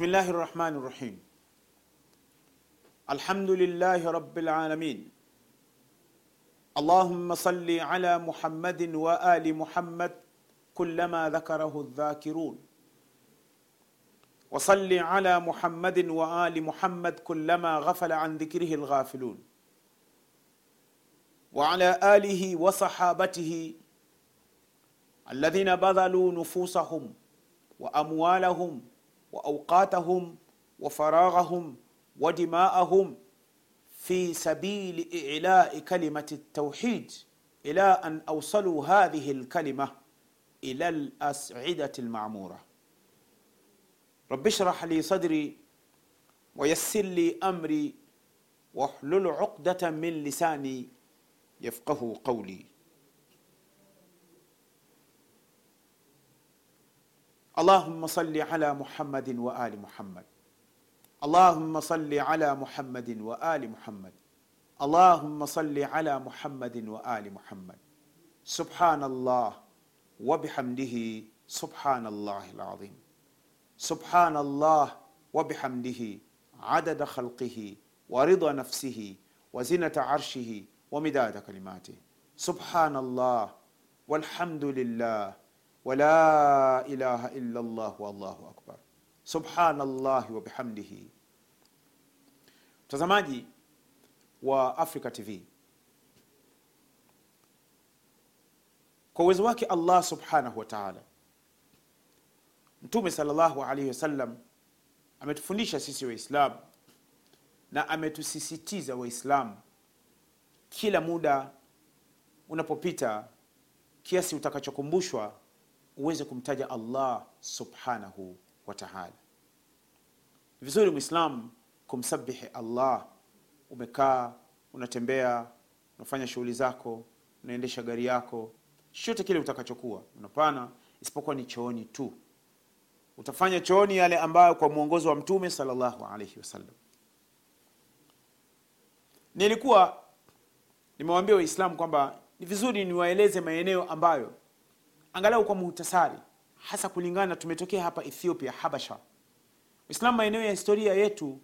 بسم الله الرحمن الرحيم. الحمد لله رب العالمين. اللهم صل على محمد وآل محمد كلما ذكره الذاكرون. وصل على محمد وآل محمد كلما غفل عن ذكره الغافلون. وعلى آله وصحابته الذين بذلوا نفوسهم وأموالهم وأوقاتهم وفراغهم ودماءهم في سبيل إعلاء كلمة التوحيد إلى أن أوصلوا هذه الكلمة إلى الأسعدة المعمورة. رب اشرح لي صدري ويسر لي أمري واحلل عقدة من لساني يفقه قولي. اللهم صل على محمد وآل محمد. اللهم صل على محمد وآل محمد. اللهم صل على محمد وآل محمد. سبحان الله وبحمده سبحان الله العظيم. سبحان الله وبحمده عدد خلقه ورضا نفسه وزنة عرشه ومداد كلماته. سبحان الله والحمد لله wala ilaha illa Allah wallahu akbar, subhanallahi wabihamdihi. Mtazamaji wa Africa TV, kwa uwezo wake Allah subhanahu wa ta'ala, Mtume sallallahu alaihi wasallam ametufundisha sisi waislam na ametusisitiza Waislamu kila muda unapopita kiasi utakachokumbushwa uweze kumtaja Allah subhanahu wa ta'ala. Vizuri Muislam kumsabihi Allah. Umekaa, unatembea, unafanya shughuli zako, unaendesha gari yako, chochote kile utakachokuwa unapana, isipokuwa ni chooni tu. Utafanya chooni yale ambayo kwa mwongozo wa Mtume sallallahu alaihi wasallam. Nilikuwa nimewaambia Waislamu kwamba ni vizuri niwaeleze maeneo ambayo angalau kwa muhtasari, hasa kulingana tumetokea hapa Ethiopia, Habasha. Uislamu, maeneo ya historia yetu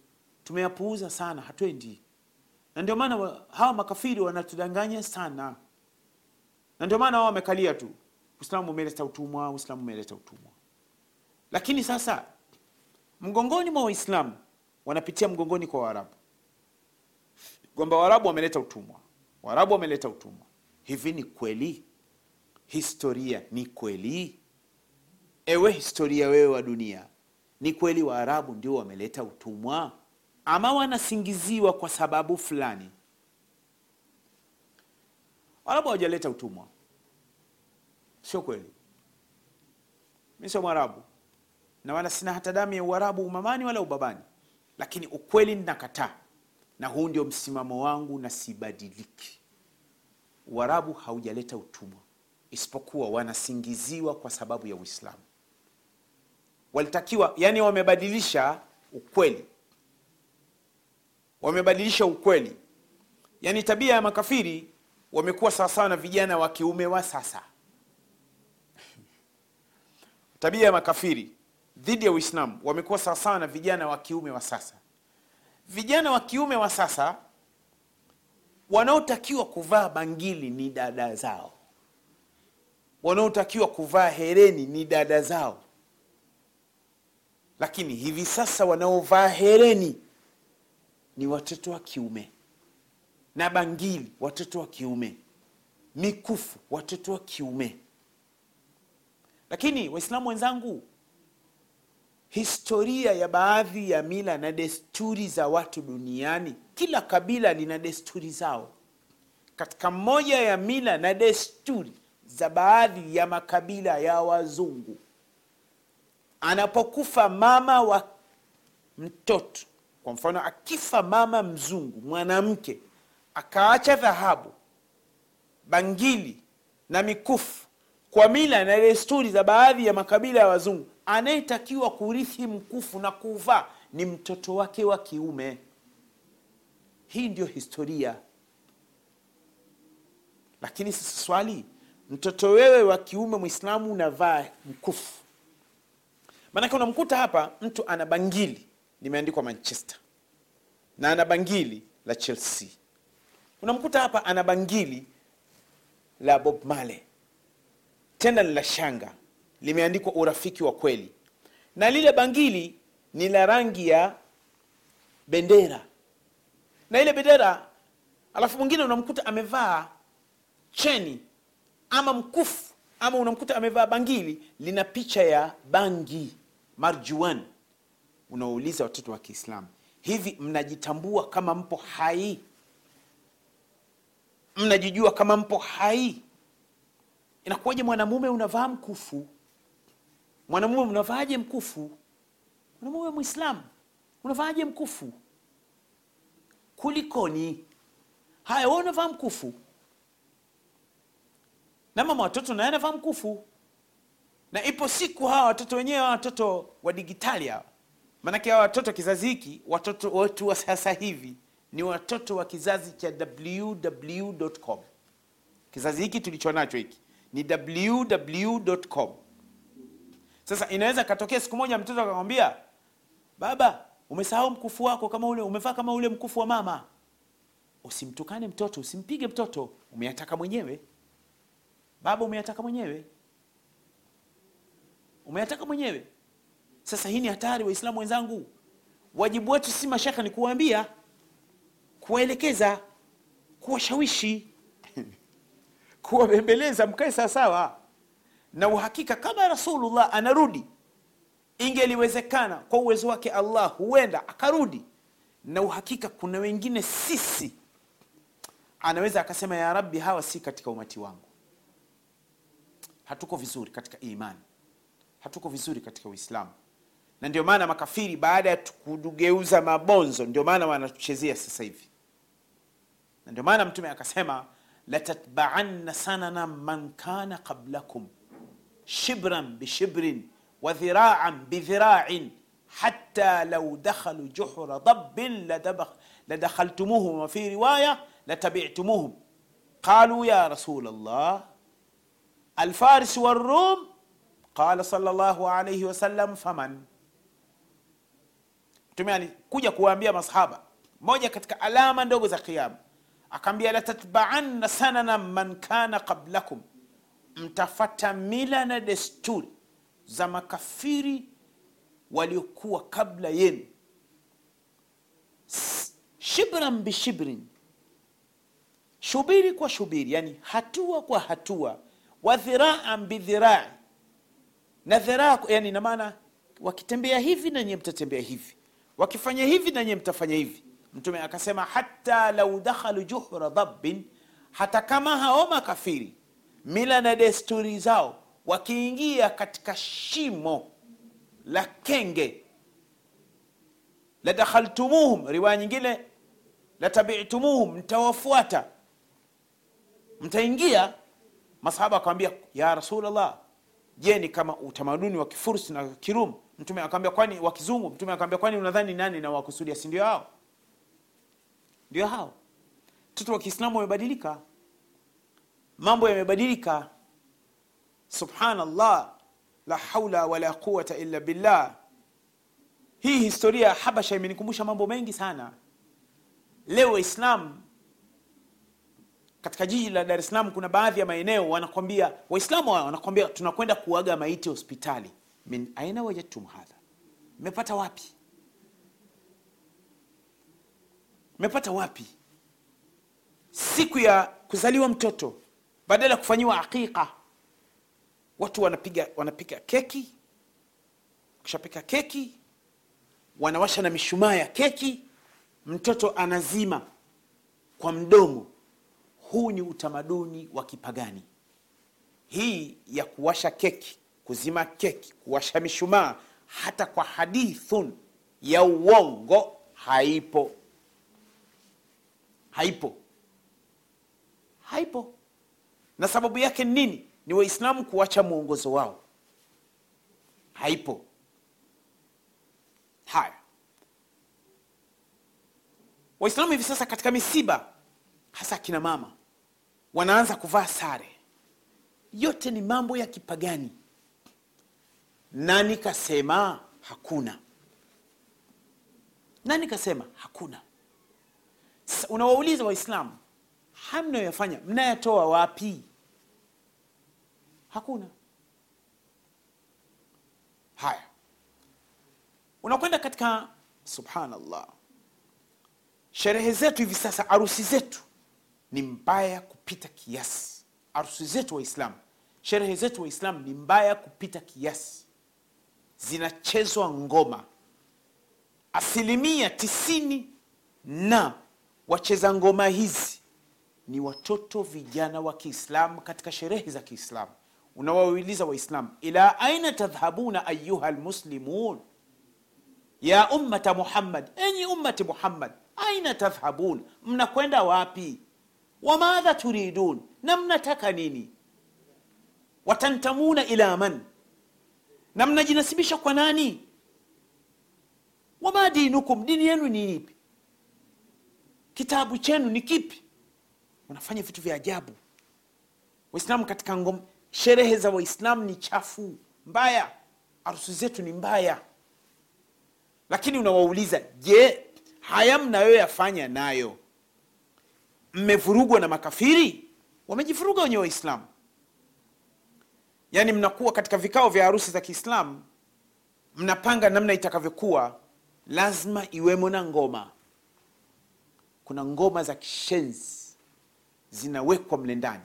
tumeyapuuza sana, hatwendi, na ndio maana wa- hawa makafiri wanatudanganya sana, na ndio maana wao wamekalia tu, Uislamu umeleta utumwa, Uislamu umeleta utumwa. Lakini sasa mgongoni mwa Waislamu wanapitia mgongoni kwa Waarabu, kwamba Waarabu wameleta utumwa, Waarabu wameleta utumwa. Hivi ni kweli? Historia ni kweli? Ewe historia, wewe wa dunia, ni kweli Waarabu ndio wameleta utumwa ama wanasingiziwa kwa sababu fulani? Waarabu hawajaleta utumwa, sio kweli. Mi sio Mwarabu na wala sina hata damu ya Uarabu umamani wala ubabani, lakini ukweli ninakataa, na huu ndio msimamo wangu na sibadiliki. Uarabu haujaleta utumwa, isipokuwa wanasingiziwa kwa sababu ya Uislamu. Walitakiwa, yani, wamebadilisha ukweli, wamebadilisha ukweli. Yani tabia ya makafiri wamekuwa sawasawa na vijana wa kiume wa sasa. Tabia ya makafiri dhidi ya Uislamu wamekuwa sawasawa na vijana wa kiume wa sasa. Vijana wa kiume wa sasa wanaotakiwa kuvaa bangili ni dada zao, wanaotakiwa kuvaa hereni ni dada zao, lakini hivi sasa wanaovaa hereni ni watoto wa kiume, na bangili watoto wa kiume, mikufu watoto wa kiume. Lakini Waislamu wenzangu, historia ya baadhi ya mila na desturi za watu duniani, kila kabila lina desturi zao. Katika moja ya mila na desturi za baadhi ya makabila ya wazungu. Anapokufa mama wa mtoto kwa mfano akifa mama mzungu mwanamke akaacha dhahabu bangili na mikufu kwa mila na desturi za baadhi ya makabila ya wazungu anayetakiwa kurithi mkufu na kuuvaa ni mtoto wake wa kiume. Hii ndio historia. Lakini sasa swali mtoto wewe wa kiume mwislamu unavaa mkufu. Maanake unamkuta hapa mtu ana bangili limeandikwa manchester na ana bangili la chelsea. Unamkuta hapa ana bangili la bob male tena ni la shanga limeandikwa urafiki wa kweli. Na lile bangili ni la rangi ya bendera. Na ile bendera alafu mwingine unamkuta amevaa cheni ama mkufu ama unamkuta amevaa bangili lina picha ya bangi marjuan unaouliza watoto wa kiislamu hivi mnajitambua kama mpo hai? Mnajijua kama mpo hai? Inakuwaje mwanamume unavaa mkufu? Mwanamume unavaaje mkufu? Mwanamume mwislamu unavaaje mkufu? Kulikoni? Haya wewe unavaa mkufu na mama watoto naye anavaa mkufu na ipo siku hawa watoto wenyewe hawa watoto wa digitali hawa. Maanake hawa watoto kizazi hiki watoto wetu wa sasa hivi ni watoto wa kizazi cha www.com kizazi hiki tulicho nacho hiki ni www.com sasa inaweza katokea siku moja mtoto akakwambia, baba umesahau mkufu wako kama ule umevaa kama ule mkufu wa mama. Usimtukane mtoto usimpige mtoto umeyataka mwenyewe baba umeyataka mwenyewe. Umeyataka mwenyewe. Sasa hii ni hatari waislamu wenzangu. Wajibu wetu si mashaka ni kuwaambia kuwaelekeza kuwashawishi kuwabembeleza mkae sawasawa na uhakika kama rasulullah anarudi ingeliwezekana kwa uwezo wake allah huenda akarudi. Na uhakika kuna wengine sisi anaweza akasema ya rabbi hawa si katika umati wangu hatuko vizuri katika imani hatuko vizuri katika uislamu na ndio maana makafiri baada ya kutugeuza mabonzo ndio maana wanatuchezea sasa hivi na ndio maana mtume akasema latatbaanna sanana man kana qablakum shibran bishibrin wa dhiraan bidhirain hatta lau dakhalu juhra dabbin ladakhaltumuhum wa fi riwaya latabi'tumuhum qalu ya rasul allah alfaris warum qala salllahu alaihi wasallam faman mtume alikuja kuwaambia masahaba moja katika alama ndogo za kiama akaambia latatbaanna sanana man kana qablakum mtafata mila na desturi za makafiri waliokuwa kabla yenu shibran bishibrin shubiri kwa shubiri yani hatua kwa hatua wa dhiraan bidhirai na dhiraa yani ina maana wakitembea hivi na nyie mtatembea hivi. Wakifanya hivi na nyie mtafanya hivi. Mtume akasema hata lau dakhalu juhra dabbin hata kama hao makafiri mila na desturi zao wakiingia katika shimo la kenge. Ladakhaltumuhum riwaya nyingine latabitumuhum mtawafuata. Mtaingia masahaba akamwambia ya rasulllah je ni kama utamaduni wa kifursi na kirum mtume akamwambia kwani wa kizungu? Mtume akamwambia kwani unadhani nani na wakusudia si ndio hao? Ndio hao. Mtoto wa kiislamu wamebadilika mambo yamebadilika. Subhanallah la haula wala quwata illa billah. Hii historia ya habasha imenikumbusha mambo mengi sana. Leo waislamu katika jiji la dar es salaam kuna baadhi ya maeneo wanakwambia waislamu hao wanakwambia tunakwenda kuaga maiti hospitali. Min aina wajadtum hadha? Mmepata wapi? Mmepata wapi? Siku ya kuzaliwa mtoto badala ya kufanyiwa aqiqa watu wanapiga wanapika keki kishapika keki wanawasha na mishumaa ya keki mtoto anazima kwa mdomo huu ni utamaduni wa kipagani. Hii ya kuwasha keki kuzima keki kuwasha mishumaa hata kwa hadithun ya uongo haipo. Haipo. Haipo. Na sababu yake ni nini? Ni waislamu kuacha mwongozo wao. Haipo. Haya. Waislamu hivi sasa katika misiba hasa akina mama wanaanza kuvaa sare. Yote ni mambo ya kipagani. Nani kasema hakuna? Nani kasema hakuna? Unawauliza waislamu haya mnayoyafanya mnayatoa wapi? Hakuna. Haya. Unakwenda katika subhanallah sherehe zetu hivi sasa arusi zetu ni mbaya kupita kiasi. Arusi zetu waislamu sherehe zetu waislamu ni mbaya kupita kiasi. Zinachezwa ngoma. Asilimia tisini na wacheza ngoma hizi ni watoto vijana wa kiislamu katika sherehe za kiislamu. Unawauliza waislamu ila aina tadhhabuna ayuha lmuslimun ya ummata muhammad enyi ummati muhammad aina tadhhabun mnakwenda wapi wamadha turidun? Na mnataka nini? Watantamuna ila man? Na mnajinasibisha kwa nani? Wama dinukum? Dini yenu ni ipi? Kitabu chenu ni kipi? Unafanya vitu vya ajabu. Waislamu katika ngom sherehe za waislamu ni chafu mbaya. Harusi zetu ni mbaya. Lakini unawauliza je haya mnayoyafanya nayo mmevurugwa na makafiri? Wamejivuruga wenye waislamu. Yaani mnakuwa katika vikao vya harusi za kiislamu mnapanga namna itakavyokuwa lazima iwemo na ngoma. Kuna ngoma za kishenzi zinawekwa mle ndani.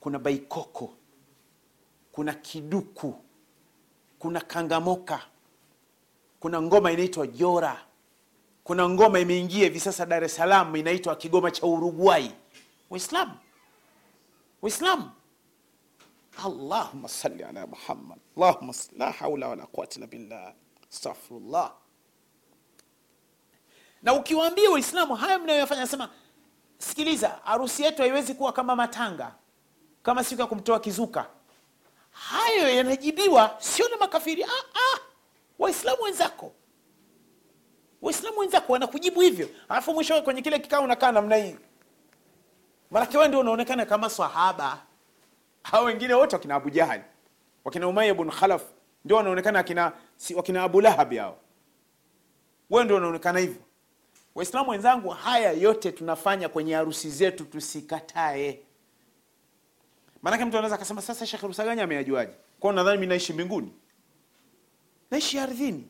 Kuna baikoko kuna kiduku kuna kangamoka kuna ngoma inaitwa jora kuna ngoma imeingia hivi sasa dar es salaam inaitwa kigoma cha uruguai waislamu waislamu allahuma salli ala muhammad. Allahuma la haula wala quwata illa billah. Astaghfirullah. Na ukiwaambia waislamu haya mnayoyafanya nasema sikiliza harusi yetu haiwezi kuwa kama matanga kama siku ya kumtoa kizuka. Hayo yanajibiwa sio na makafiri. Ah, ah, waislamu wenzako waislamu wenzako wanakujibu hivyo. Alafu mwisho kwenye kile kikao unakaa namna hii. Manake wewe ndio unaonekana kama swahaba hao wengine wote wakina abu wakina umaya bun khalaf ndio wanaonekana akina wakina abu lahabi hao. Ndio unaonekana hivyo. Waislamu wenzangu haya yote tunafanya kwenye harusi zetu tusikatae. Maanake mtu anaweza akasema sasa shekh rusaganya ameyajuaje? Kwao nadhani mi naishi mbinguni. Naishi ardhini.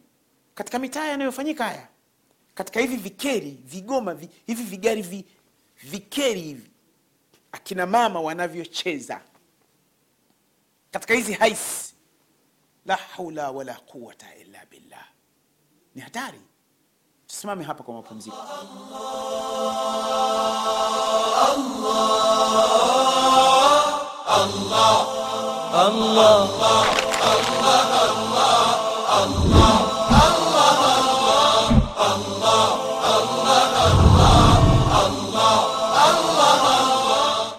Katika mitaa yanayofanyika haya katika hivi vikeri vigoma vi, hivi vigari vi, vikeri hivi akina mama wanavyocheza katika hizi hais la haula wala quwata illa billah, ni hatari. Tusimame hapa kwa mapumziko. Allah, Allah, Allah, Allah, Allah.